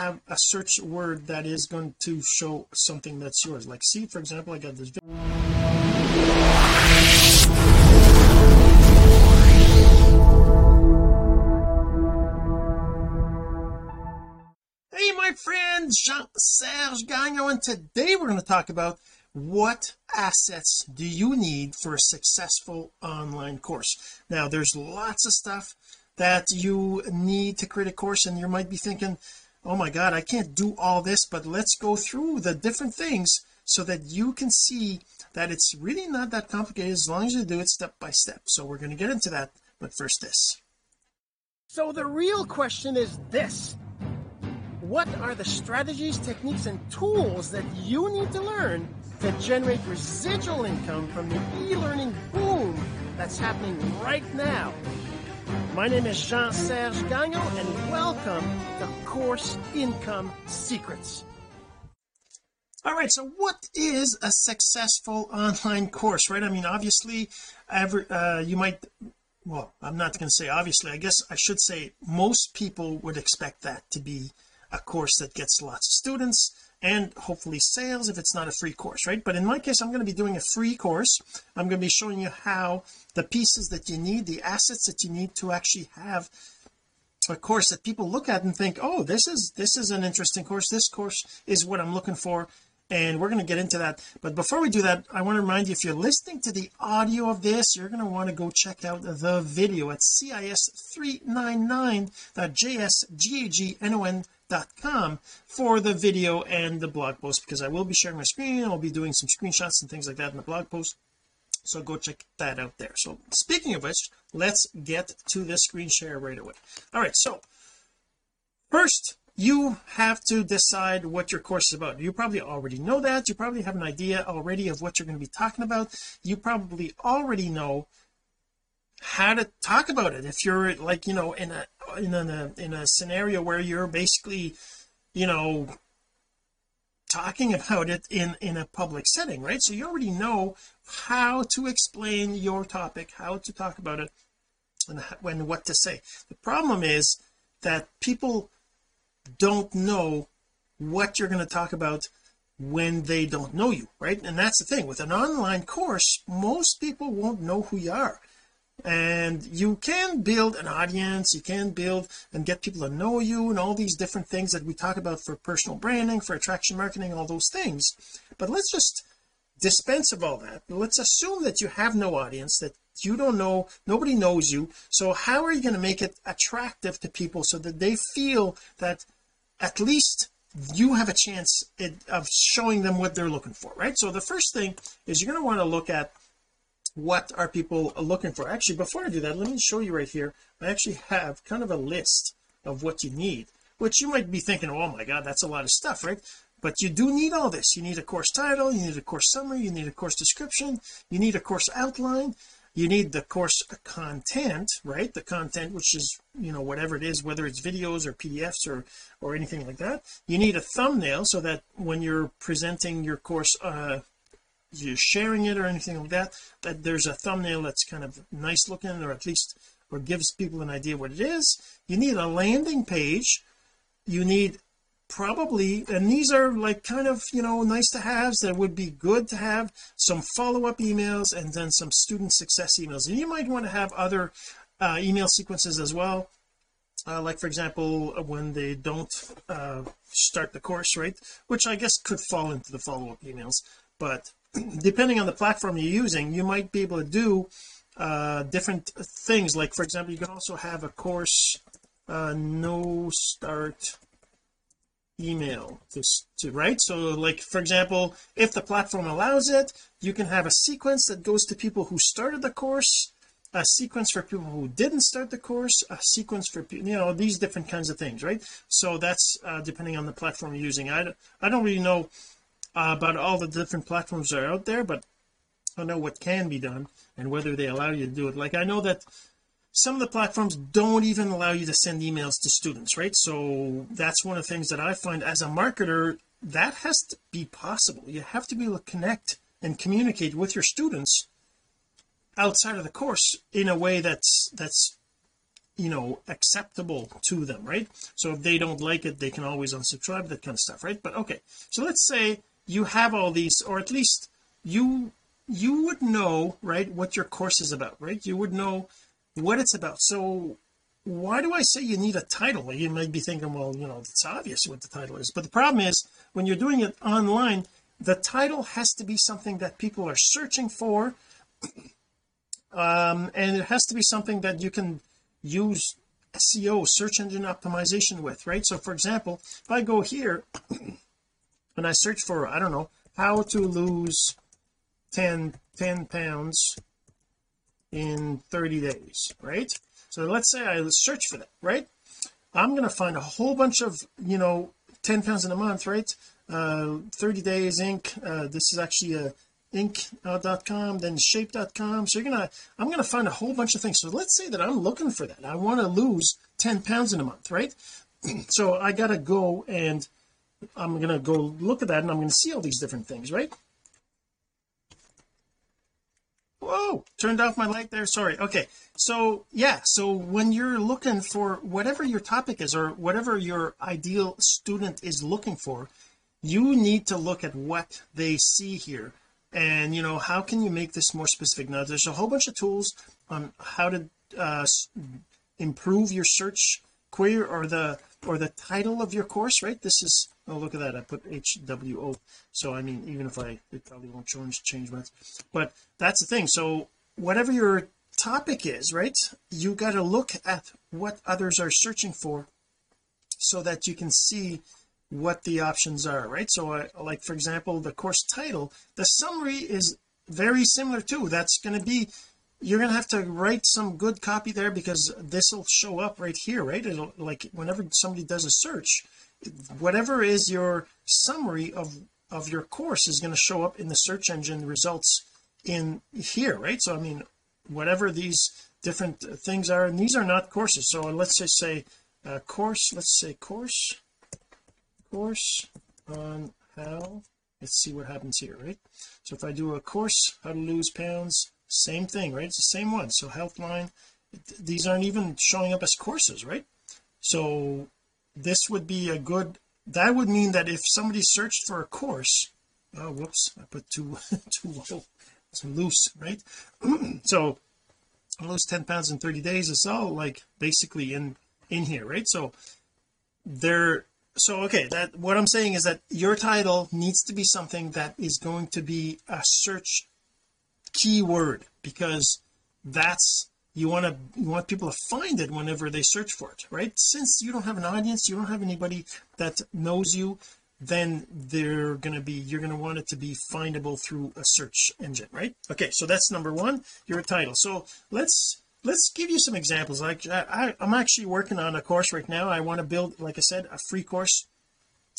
have a search word that is going to show something that's yours. Like see for example I got this Hey my friend Jean-Serge Gagnon and today we're going to talk about what assets do you need for a successful online course? Now there's lots of stuff that you need to create a course and you might be thinking oh my god I can't do all this but let's go through the different things so that you can see that it's really not that complicated. As long as you do it step by step. So we're going to get into that but first this. So the real question is this. What are the strategies techniques and tools that you need to learn to generate residual income from the e-learning boom that's happening right now my name is Jean-Serge Gagnon and welcome to Course Income Secrets. All right so what is a successful online course right? I mean obviously every uh, you might well I'm not going to say obviously I guess I should say most people would expect that to be a course that gets lots of students and hopefully sales if it's not a free course right? But in my case I'm going to be doing a free course. I'm going to be showing you how the pieces that you need the assets that you need to actually have a course that people look at and think oh this is this is an interesting course. This course is what I'm looking for and we're going to get into that. But before we do that I want to remind you if you're listening to the audio of this you're going to want to go check out the video at cis399.jsgagnon.com for the video and the blog post because I will be sharing my screen I'll be doing some screenshots and things like that in the blog post. So go check that out there. So speaking of which let's get to the screen share right away. All right so first you have to decide what your course is about. You probably already know that. You probably have an idea already of what you're going to be talking about. You probably already know how to talk about it. If you're like you know in a in a in a scenario where you're basically you know talking about it in in a public setting right? So you already know how to explain your topic how to talk about it and when what to say. The problem is that people don't know what you're going to talk about when they don't know you right? And that's the thing. With an online course most people won't know who you are and you can build an audience you can build and get people to know you and all these different things that we talk about for personal branding for attraction marketing all those things. But let's just dispense of all that. Let's assume that you have no audience that you don't know nobody knows you. So how are you going to make it attractive to people so that they feel that at least you have a chance of showing them what they're looking for right? So the first thing is you're going to want to look at what are people looking for. Actually before I do that let me show you right here I actually have kind of a list of what you need which you might be thinking oh my god that's a lot of stuff right? But you do need all this. You need a course title you need a course summary you need a course description you need a course outline you need the course content right? The content which is you know whatever it is whether it's videos or pdfs or or anything like that. You need a thumbnail so that when you're presenting your course uh you're sharing it or anything like that that there's a thumbnail that's kind of nice looking or at least or gives people an idea what it is. You need a landing page. You need probably and these are like kind of you know nice to haves that would be good to have some follow-up emails and then some student success emails. And you might want to have other uh, email sequences as well. Uh, like for example when they don't uh, start the course right? Which I guess could fall into the follow-up emails but depending on the platform you're using you might be able to do uh, different things. Like for example you can also have a course uh, no start email to, to write. So like for example if the platform allows it you can have a sequence that goes to people who started the course a sequence for people who didn't start the course a sequence for you know these different kinds of things right? So that's uh, depending on the platform you're using. I, I don't really know uh, about all the different platforms that are out there but I know what can be done and whether they allow you to do it. Like I know that some of the platforms don't even allow you to send emails to students right? So that's one of the things that I find as a marketer that has to be possible. You have to be able to connect and communicate with your students outside of the course in a way that's that's you know acceptable to them right? So if they don't like it they can always unsubscribe that kind of stuff right? But okay. So let's say you have all these or at least you you would know right what your course is about right? You would know what it's about. So why do I say you need a title? You might be thinking well you know it's obvious what the title is. But the problem is when you're doing it online the title has to be something that people are searching for um, and it has to be something that you can use SEO search engine optimization with right? So for example if I go here and I search for I don't know how to lose 10 10 pounds in 30 days right? So let's say I search for that right? I'm going to find a whole bunch of you know 10 pounds in a month right? Uh 30 days Inc. Uh, this is actually a inc.com then shape.com so you're gonna I'm gonna find a whole bunch of things. So let's say that I'm looking for that. I want to lose 10 pounds in a month right? So I gotta go and I'm gonna go look at that and I'm gonna see all these different things right? Whoa turned off my light there sorry. Okay so yeah so when you're looking for whatever your topic is or whatever your ideal student is looking for you need to look at what they see here. And you know how can you make this more specific? Now there's a whole bunch of tools on how to uh, improve your search query or the or the title of your course right? This is oh look at that. I put HWO so I mean even if I it probably won't change change much. But that's the thing. So whatever your topic is right you got to look at what others are searching for so that you can see what the options are right? So I, like for example the course title the summary is very similar too. That's going to be you're going to have to write some good copy there because this will show up right here right? It'll like whenever somebody does a search whatever is your summary of of your course is going to show up in the search engine results in here right? So I mean whatever these different things are and these are not courses. So let's just say uh, course let's say course course on how let's see what happens here right? So if I do a course how to lose pounds same thing right? It's the same one. So healthline these aren't even showing up as courses right? So this would be a good that would mean that if somebody searched for a course oh whoops I put too too low it's loose right? So lose 10 pounds in 30 days it's all like basically in in here right? So there so okay that what I'm saying is that your title needs to be something that is going to be a search keyword because that's you want to you want people to find it whenever they search for it right? Since you don't have an audience you don't have anybody that knows you then they're going to be you're going to want it to be findable through a search engine right? Okay so that's number one your title. So let's let's give you some examples. Like I, I'm actually working on a course right now. I want to build like I said a free course.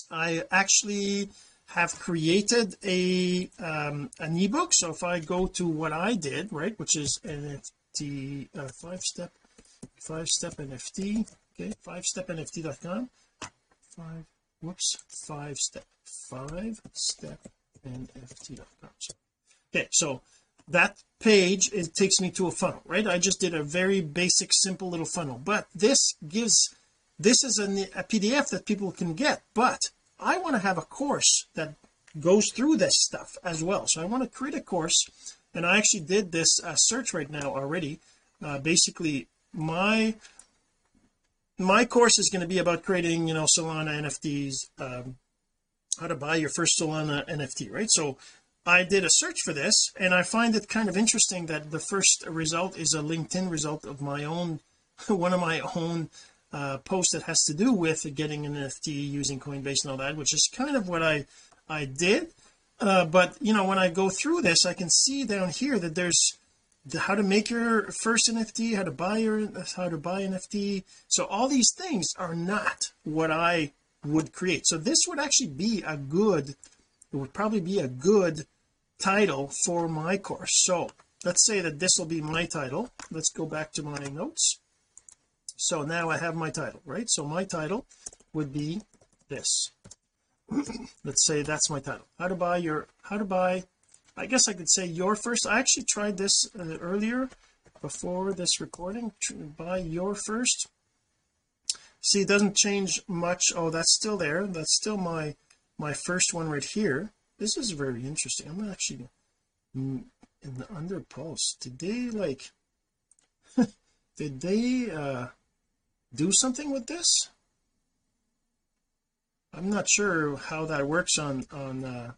I actually have created a um an ebook. So if I go to what I did right which is Uh, five step five step NFT okay five step NFT.com five whoops five step five step NFT.com okay so that page it takes me to a funnel right? I just did a very basic simple little funnel. But this gives this is a PDF that people can get but I want to have a course that goes through this stuff as well. So I want to create a course and I actually did this uh, search right now already. Uh, basically my my course is going to be about creating you know Solana NFTs um, how to buy your first Solana NFT right? So I did a search for this and I find it kind of interesting that the first result is a LinkedIn result of my own one of my own uh post that has to do with getting an NFT using Coinbase and all that which is kind of what I I did uh but you know when I go through this I can see down here that there's the, how to make your first NFT how to buy your how to buy NFT so all these things are not what I would create. So this would actually be a good it would probably be a good title for my course. So let's say that this will be my title. Let's go back to my notes. So now I have my title right? So my title would be this let's say that's my title. How to buy your how to buy I guess I could say your first I actually tried this uh, earlier before this recording buy your first. See it doesn't change much. Oh that's still there. That's still my my first one right here. This is very interesting. I'm actually in the under pulse did they like did they uh do something with this I'm not sure how that works on on uh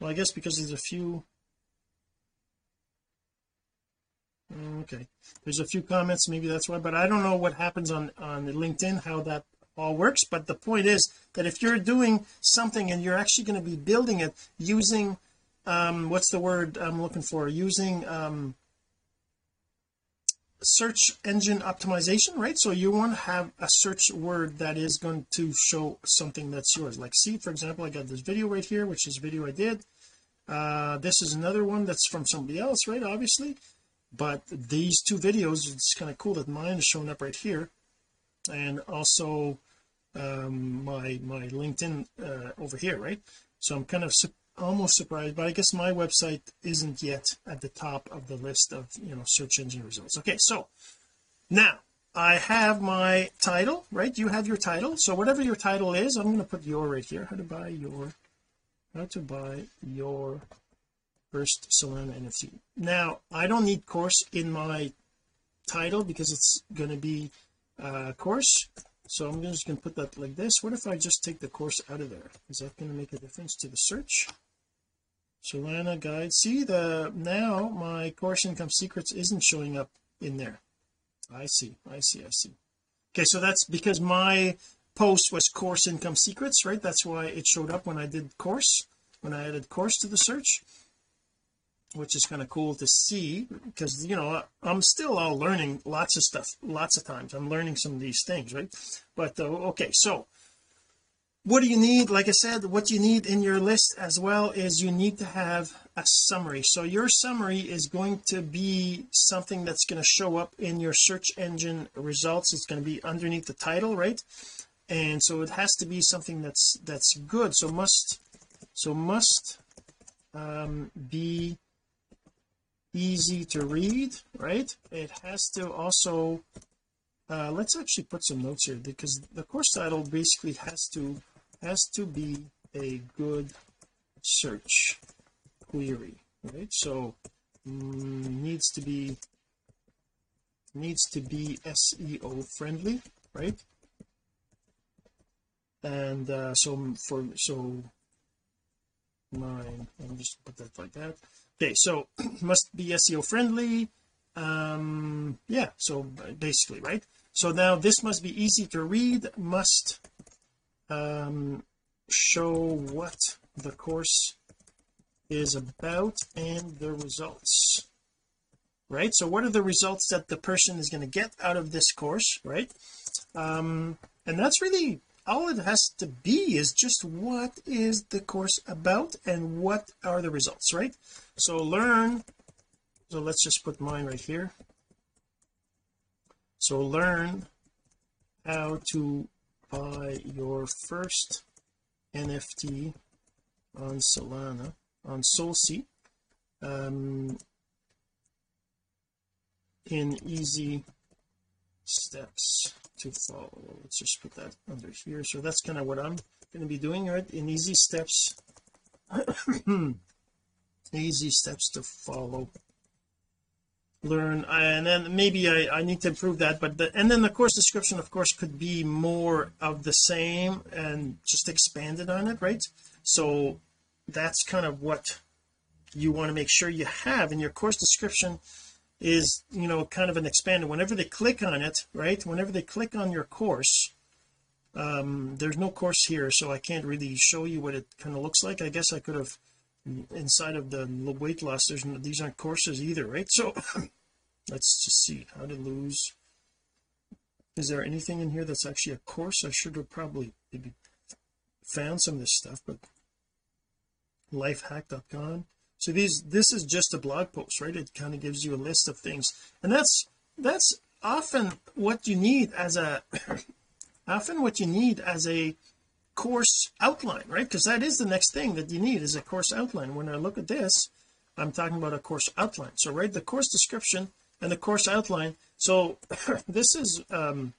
well I guess because there's a few okay. There's a few comments maybe that's why but I don't know what happens on on LinkedIn how that all works but the point is that if you're doing something and you're actually going to be building it using um what's the word I'm looking for? Using um search engine optimization right? So you want to have a search word that is going to show something that's yours. Like see for example I got this video right here which is a video I did. Uh this is another one that's from somebody else right obviously. But these two videos it's kind of cool that mine is showing up right here. And also um my my LinkedIn uh, over here right? So I'm kind of almost surprised but I guess my website isn't yet at the top of the list of you know search engine results. Okay so now I have my title right? You have your title. So whatever your title is I'm going to put your right here. How to buy your how to buy your first Solana NFT now I don't need course in my title because it's going to be a course. So I'm just going to put that like this. What if I just take the course out of there? Is that going to make a difference to the search Solana guide. See the now my course income secrets isn't showing up in there. I see I see I see. Okay so that's because my post was course income secrets right? That's why it showed up when I did course when I added course to the search which is kind of cool to see because you know I'm still all learning lots of stuff lots of times. I'm learning some of these things right? But uh, okay so what do you need? Like I said what you need in your list as well is you need to have a summary. So your summary is going to be something that's going to show up in your search engine results. It's going to be underneath the title right? And so it has to be something that's that's good. So must so must um, be easy to read right? It has to also uh, let's actually put some notes here because the course title basically has to has to be a good search query right? So mm, needs to be needs to be SEO friendly right? And uh, so for so nine I'm just put that like that. Okay so must be SEO friendly um yeah so basically right? So now this must be easy to read must um show what the course is about and the results. Right? So what are the results that the person is going to get out of this course right? Um and that's really all it has to be is just what is the course about and what are the results right? So learn so let's just put mine right here. So learn how to buy your first NFT on Solana on SolSea um in easy steps to follow. Let's just put that under here. So that's kind of what I'm going to be doing right? In easy steps easy steps to follow learn and then maybe I, I need to improve that but the, and then the course description of course could be more of the same and just expanded on it right? So that's kind of what you want to make sure you have in your course description is you know kind of an expanded. Whenever they click on it right whenever they click on your course um there's no course here so I can't really show you what it kind of looks like. I guess I could have inside of the weight loss there's no, these aren't courses either right? So let's just see how to lose. Is there anything in here that's actually a course? I should have probably maybe found some of this stuff but lifehack.com so these this is just a blog post right? It kind of gives you a list of things. And that's that's often what you need as a often what you need as a course outline right? Because that is the next thing that you need is a course outline. When I look at this I'm talking about a course outline. So write the course description and the course outline. So this is um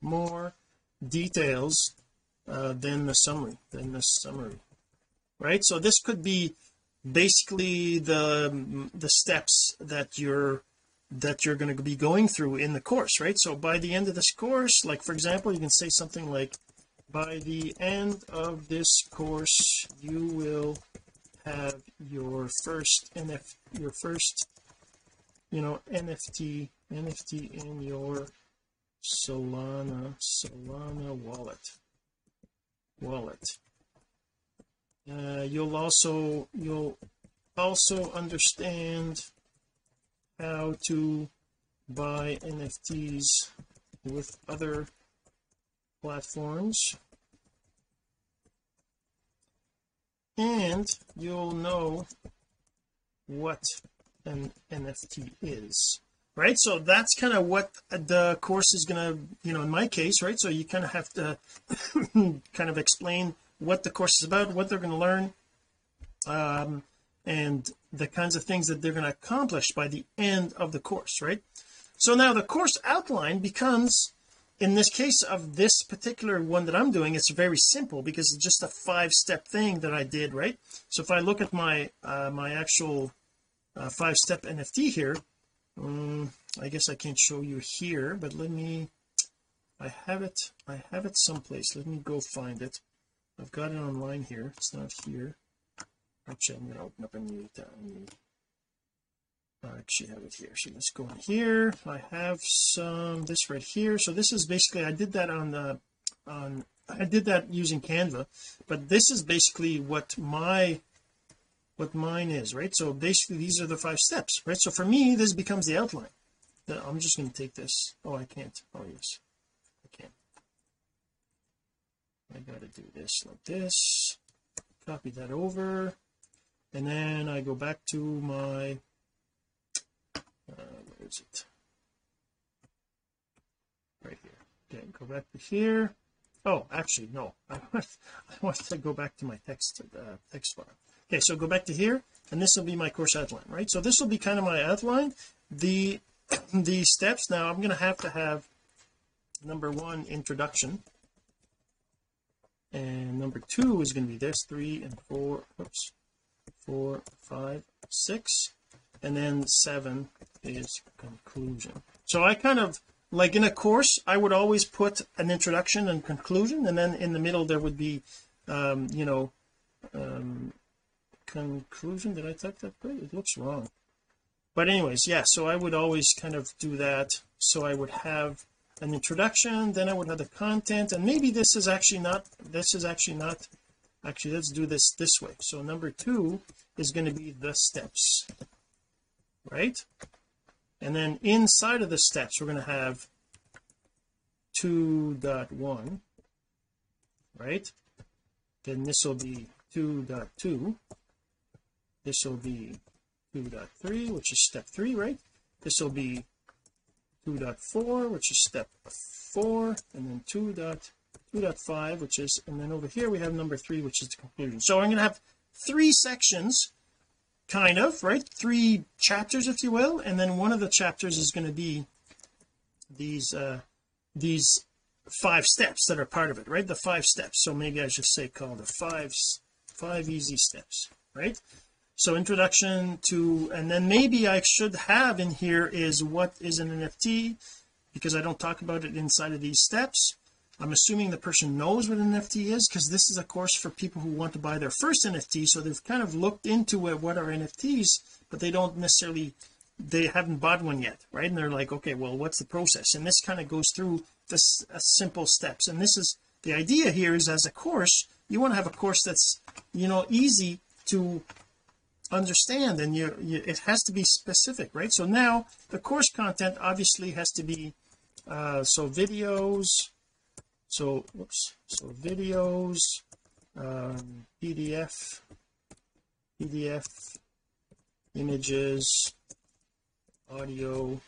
more details uh, than the summary than the summary right? So this could be basically the the steps that you're that you're going to be going through in the course right? So by the end of this course like for example you can say something like by the end of this course you will have your first NF your first you know NFT NFT in your Solana Solana wallet. Wallet. Uh, you'll also you'll also understand how to buy NFTs with other platforms and you'll know what an NFT is right? So that's kind of what the course is going to you know in my case right? So you kind of have to kind of explain what the course is about what they're going to learn um and the kinds of things that they're going to accomplish by the end of the course right? So now the course outline becomes in this case of this particular one that I'm doing it's very simple because it's just a five step thing that I did right? So if I look at my uh, my actual uh, five step NFT here um, I guess I can't show you here but let me I have it I have it someplace. Let me go find it. I've got it online here. It's not here. Actually I'm going to open up a new, uh, new Actually have it here. So let's go in here. I have some this right here. So this is basically I did that on the on I did that using Canva but this is basically what my what mine is right? So basically these are the five steps right? So for me this becomes the outline. I'm just going to take this. Oh I can't. Oh yes. I can't I gotta do this like this. Copy that over. And then I go back to my uh, where is it? Right here. Okay go back to here. Oh actually no. I want, I want to go back to my text uh, text file. Okay so go back to here and this will be my course outline right? So this will be kind of my outline. The the steps now I'm going to have to have number one introduction. And number two is going to be this three and four oops four five six and then seven is conclusion. So I kind of like in a course I would always put an introduction and conclusion and then in the middle there would be um you know um conclusion. Did I type that right? It looks wrong. But anyways yeah so I would always kind of do that. So I would have an introduction then I would have the content and maybe this is actually not this is actually not actually let's do this this way. So number two is going to be the steps right and then inside of the steps we're going to have 2.1 right? Then this will be 2.2 this will be 2.3 which is step 3 right? This will be 2.4 which is step 4 and then 2.2.5 which is and then over here we have number 3 which is the conclusion. So I'm going to have three sections kind of right? Three chapters if you will and then one of the chapters is going to be these uh these five steps that are part of it right? The five steps. So maybe I should say call the five five easy steps right? So introduction to and then maybe I should have in here is what is an NFT because I don't talk about it inside of these steps I'm assuming the person knows what an NFT is because this is a course for people who want to buy their first NFT so they've kind of looked into what are NFTs but they don't necessarily they haven't bought one yet right? And they're like okay well what's the process? And this kind of goes through the uh, simple steps. And this is the idea here is as a course you want to have a course that's you know easy to understand and you, you it has to be specific right? So now the course content obviously has to be uh so videos so whoops. So videos um pdf pdf images audio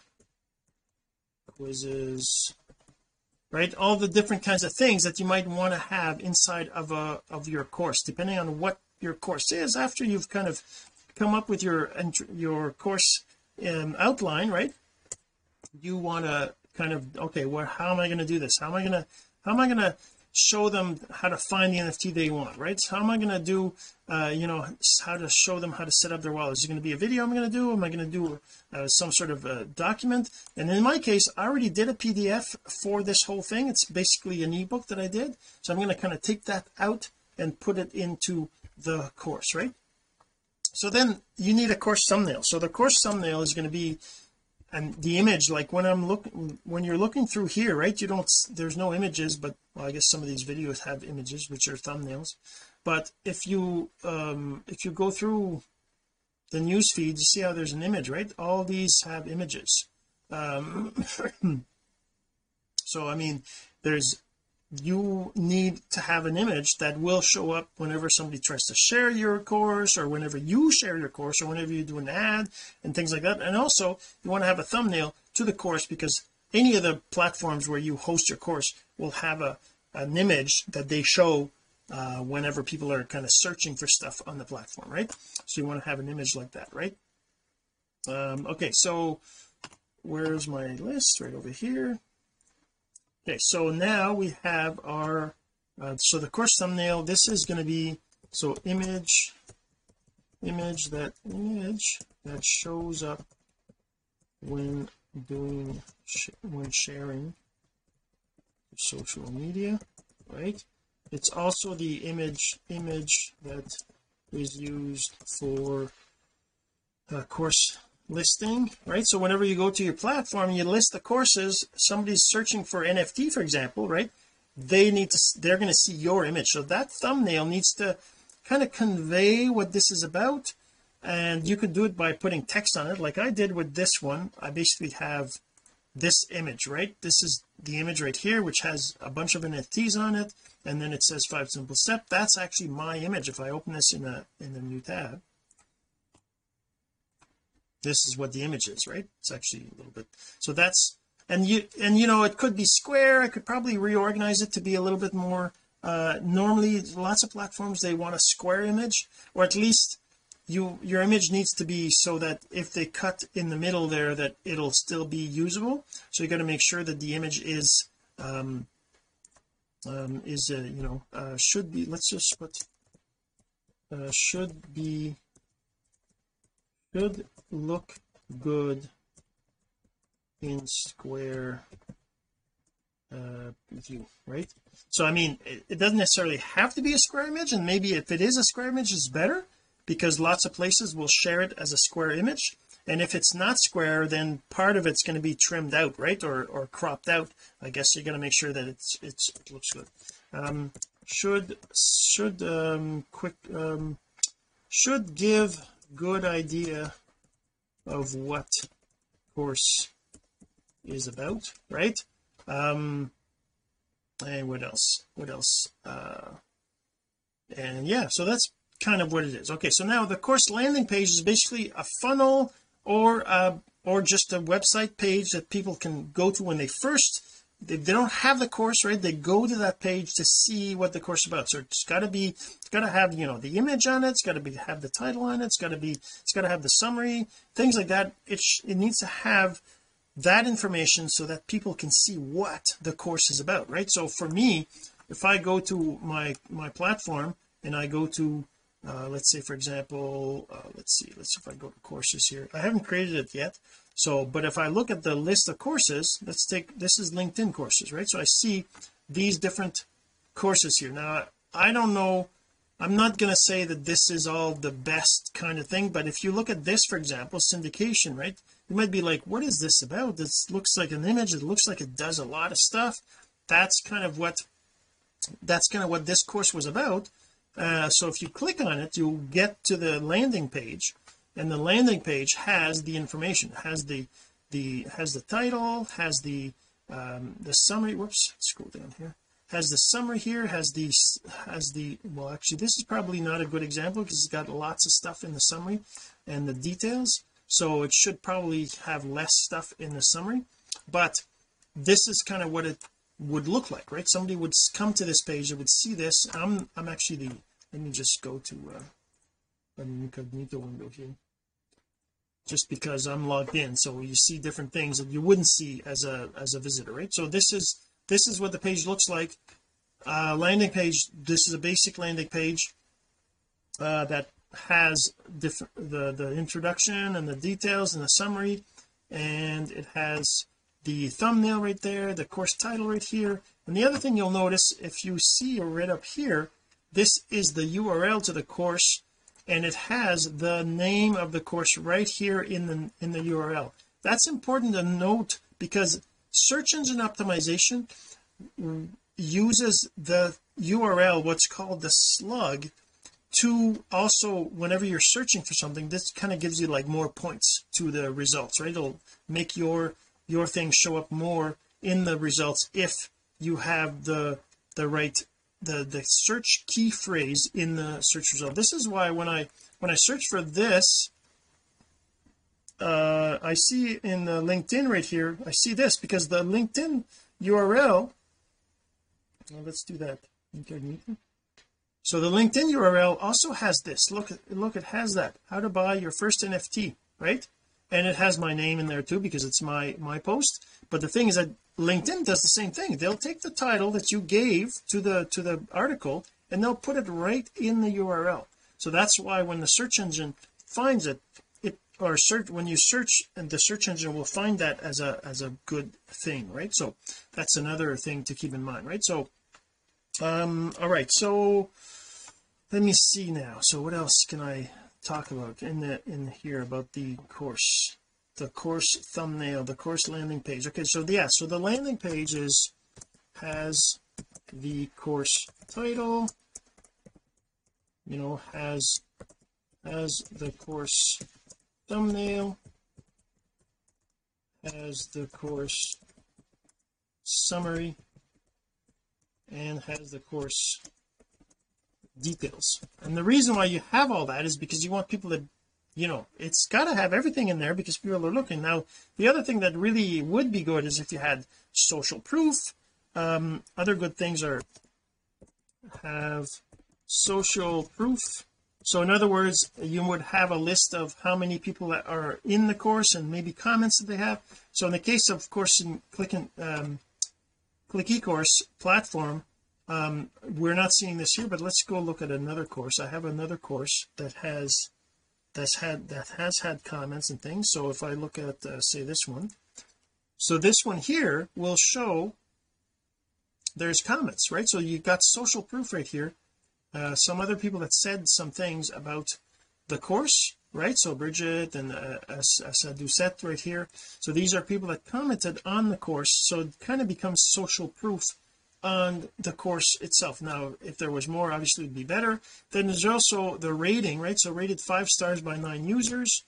quizzes right? All the different kinds of things that you might want to have inside of a of your course depending on what your course is. After you've kind of come up with your your course um, outline right? You want to kind of okay well how am I going to do this? How am I going to how am I going to show them how to find the NFT they want right? So how am I going to do uh you know how to show them how to set up their wallet? Is it going to be a video I'm going to do? Am I going to do uh, some sort of a document? And in my case I already did a PDF for this whole thing. It's basically an ebook that I did. So I'm going to kind of take that out and put it into the course right? So then you need a course thumbnail. So the course thumbnail is going to be and the image like when I'm looking when you're looking through here right you don't there's no images but well I guess some of these videos have images which are thumbnails. But if you um if you go through the news feed you see how there's an image right? All these have images. Um so I mean there's you need to have an image that will show up whenever somebody tries to share your course or whenever you share your course or whenever you do an ad and things like that. And also you want to have a thumbnail to the course because any of the platforms where you host your course will have a an image that they show uh, whenever people are kind of searching for stuff on the platform right? So you want to have an image like that right? Um okay so where's my list? Right over here okay so now we have our uh, so the course thumbnail this is going to be so image image that image that shows up when doing sh when sharing social media right? It's also the image image that is used for uh, course listing right? So whenever you go to your platform you list the courses somebody's searching for NFT for example right? They need to they're going to see your image. So that thumbnail needs to kind of convey what this is about. And you could do it by putting text on it like I did with this one. I basically have this image right? This is the image right here which has a bunch of NFTs on it. And then it says five simple steps. That's actually my image if I open this in a in a new tab this is what the image is right? It's actually a little bit so that's and you and you know it could be square. I could probably reorganize it to be a little bit more uh normally lots of platforms they want a square image or at least you your image needs to be so that if they cut in the middle there that it'll still be usable. So you got to make sure that the image is um um is uh, you know uh should be let's just put uh should be should look good in square uh view right? So I mean it, it, doesn't necessarily have to be a square image and maybe if it is a square image it's better because lots of places will share it as a square image. And if it's not square then part of it's going to be trimmed out right? Or or cropped out. I guess you're going to make sure that it's it's it looks good. Um should should um quick um should give good idea of what course is about right? Um and what else? What else uh and yeah so that's kind of what it is. Okay so now the course landing page is basically a funnel or uh or just a website page that people can go to when they first they, they don't have the course right? They go to that page to see what the course is about. So it's got to be it's got to have you know the image on it it's got to be have the title on it it's got to be it's got to have the summary things like that. It it needs to have that information so that people can see what the course is about right? So for me if I go to my my platform and I go to uh, let's say for example uh, let's see let's see if I go to courses here. I haven't created it yet so but if I look at the list of courses let's take this is LinkedIn courses right? So I see these different courses here. Now I don't know I'm not going to say that this is all the best kind of thing but if you look at this for example syndication right? You might be like what is this about? This looks like an image it looks like it does a lot of stuff. That's kind of what that's kind of what this course was about. Uh, so if you click on it you'll get to the landing page and the landing page has the information has the the has the title has the um the summary whoops scroll down here. Has the summary here has the has the well actually this is probably not a good example because it's got lots of stuff in the summary and the details. So it should probably have less stuff in the summary. But this is kind of what it would look like right? Somebody would come to this page they would see this. I'm I'm actually the let me just go to uh an incognito window here just because I'm logged in. So you see different things that you wouldn't see as a as a visitor right? So this is this is what the page looks like. Uh landing page this is a basic landing page uh that has different the the introduction and the details and the summary. And it has the thumbnail right there the course title right here. And the other thing you'll notice if you see right up here this is the URL to the course and it has the name of the course right here in the in the URL that's important to note because search engine optimization uses the URL what's called the slug to also whenever you're searching for something this kind of gives you like more points to the results right? It'll make your your thing show up more in the results if you have the the right the the search key phrase in the search result. This is why when I when I search for this uh I see in the LinkedIn right here I see this because the LinkedIn URL well, let's do that. So the LinkedIn URL also has this. Look look it has that. How to buy your first NFT right and it has my name in there too because it's my my post. But the thing is that LinkedIn does the same thing. They'll take the title that you gave to the to the article and they'll put it right in the URL so that's why when the search engine finds it it or search when you search and the search engine will find that as a as a good thing right? So that's another thing to keep in mind right? So um all right. So let me see now. So what else can I talk about in the in here about the course the course thumbnail the course landing page. Okay so yeah so the landing page is has the course title you know has has the course thumbnail has the course summary and has the course details. And the reason why you have all that is because you want people to you know it's got to have everything in there because people are looking. Now the other thing that really would be good is if you had social proof. Um other good things are have social proof. So in other words you would have a list of how many people that are in the course and maybe comments that they have. So in the case of course in clicking um click ecourse platform um we're not seeing this here but let's go look at another course. I have another course that has that's had that has had comments and things. So if I look at uh, say this one. So this one here will show there's comments right? So you've got social proof right here. Uh, some other people that said some things about the course right? So Bridget and uh, Asadoucette right here. So these are people that commented on the course. So it kind of becomes social proof on the course itself. Now if there was more obviously it'd be better. Then there's also the rating right? So rated five stars by nine users.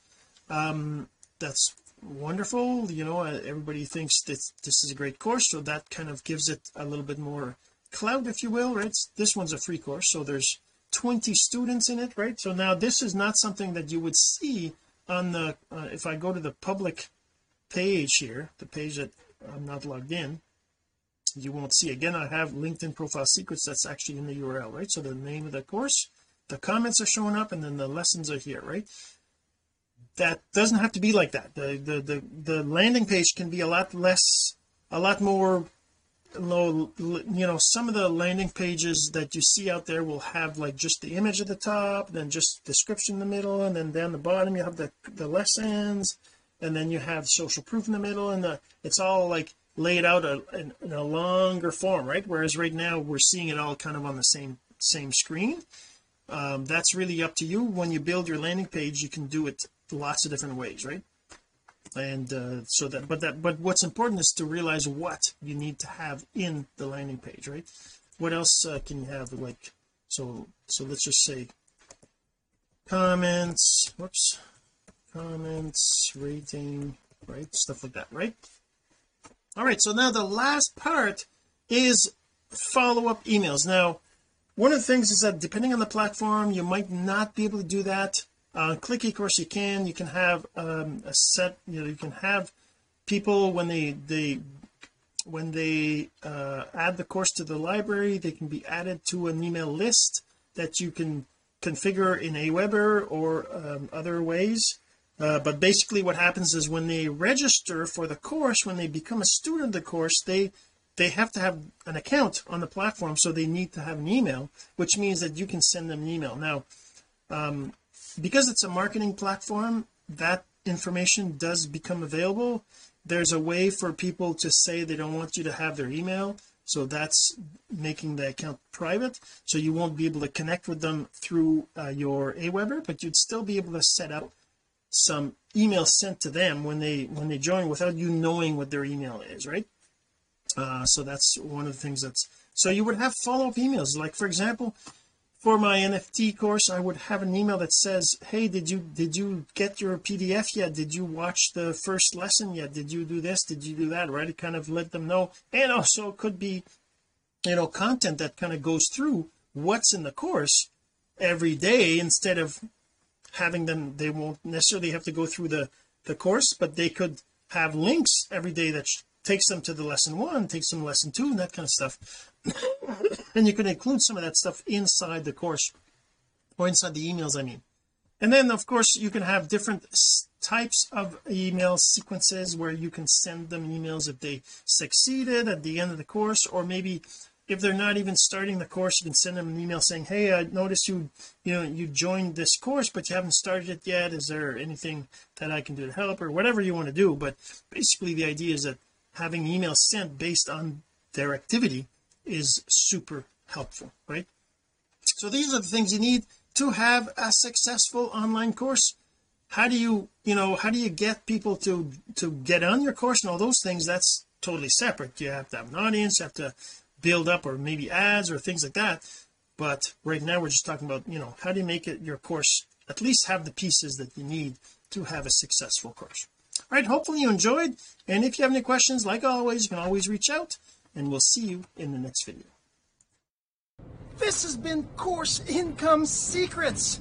Um that's wonderful. You know uh, everybody thinks that this is a great course so that kind of gives it a little bit more clout if you will right? This one's a free course so there's 20 students in it right? So now this is not something that you would see on the uh, if I go to the public page here the page that I'm not logged in you won't see. Again I have LinkedIn profile secrets that's actually in the URL right? So the name of the course the comments are showing up and then the lessons are here right? That doesn't have to be like that. The the the, the landing page can be a lot less a lot more low you know some of the landing pages that you see out there will have like just the image at the top then just description in the middle and then down the bottom you have the the lessons and then you have social proof in the middle and the it's all like laid out a, in, in a longer form right? Whereas right now we're seeing it all kind of on the same same screen. Um, that's really up to you. When you build your landing page you can do it lots of different ways right? And uh, so that but that but what's important is to realize what you need to have in the landing page right? What else uh, can you have like so so let's just say comments whoops comments rating right? Stuff like that right all right so now the last part is follow-up emails. Now one of the things is that depending on the platform you might not be able to do that. Uh click ecourse you can. You can have um a set you know you can have people when they they when they uh add the course to the library they can be added to an email list that you can configure in Aweber or um, other ways uh, but basically what happens is when they register for the course when they become a student of the course they they have to have an account on the platform so they need to have an email which means that you can send them an email. Now um, because it's a marketing platform that information does become available. There's a way for people to say they don't want you to have their email so that's making the account private. So you won't be able to connect with them through uh, your Aweber but you'd still be able to set up some email sent to them when they when they join without you knowing what their email is right? Uh, so that's one of the things that's so you would have follow-up emails. Like for example for my NFT course I would have an email that says hey did you did you get your PDF yet? Did you watch the first lesson yet? Did you do this? Did you do that? Right? It kind of let them know. And also it could be you know content that kind of goes through what's in the course every day instead of having them they won't necessarily have to go through the the course but they could have links every day that takes them to the lesson one takes them lesson two and that kind of stuff. And you can include some of that stuff inside the course or inside the emails I mean. And then of course you can have different types of email sequences where you can send them emails if they succeeded at the end of the course or maybe if they're not even starting the course you can send them an email saying hey I noticed you you know you joined this course but you haven't started it yet. Is there anything that I can do to help? Or whatever you want to do. But basically the idea is that having emails sent based on their activity is super helpful right? So these are the things you need to have a successful online course. How do you you know how do you get people to to get on your course and all those things? That's totally separate. You have to have an audience you have to build up or maybe ads or things like that. But right now we're just talking about you know how do you make it your course at least have the pieces that you need to have a successful course. All right hopefully you enjoyed. And if you have any questions like always you can always reach out and we'll see you in the next video. This has been course income secrets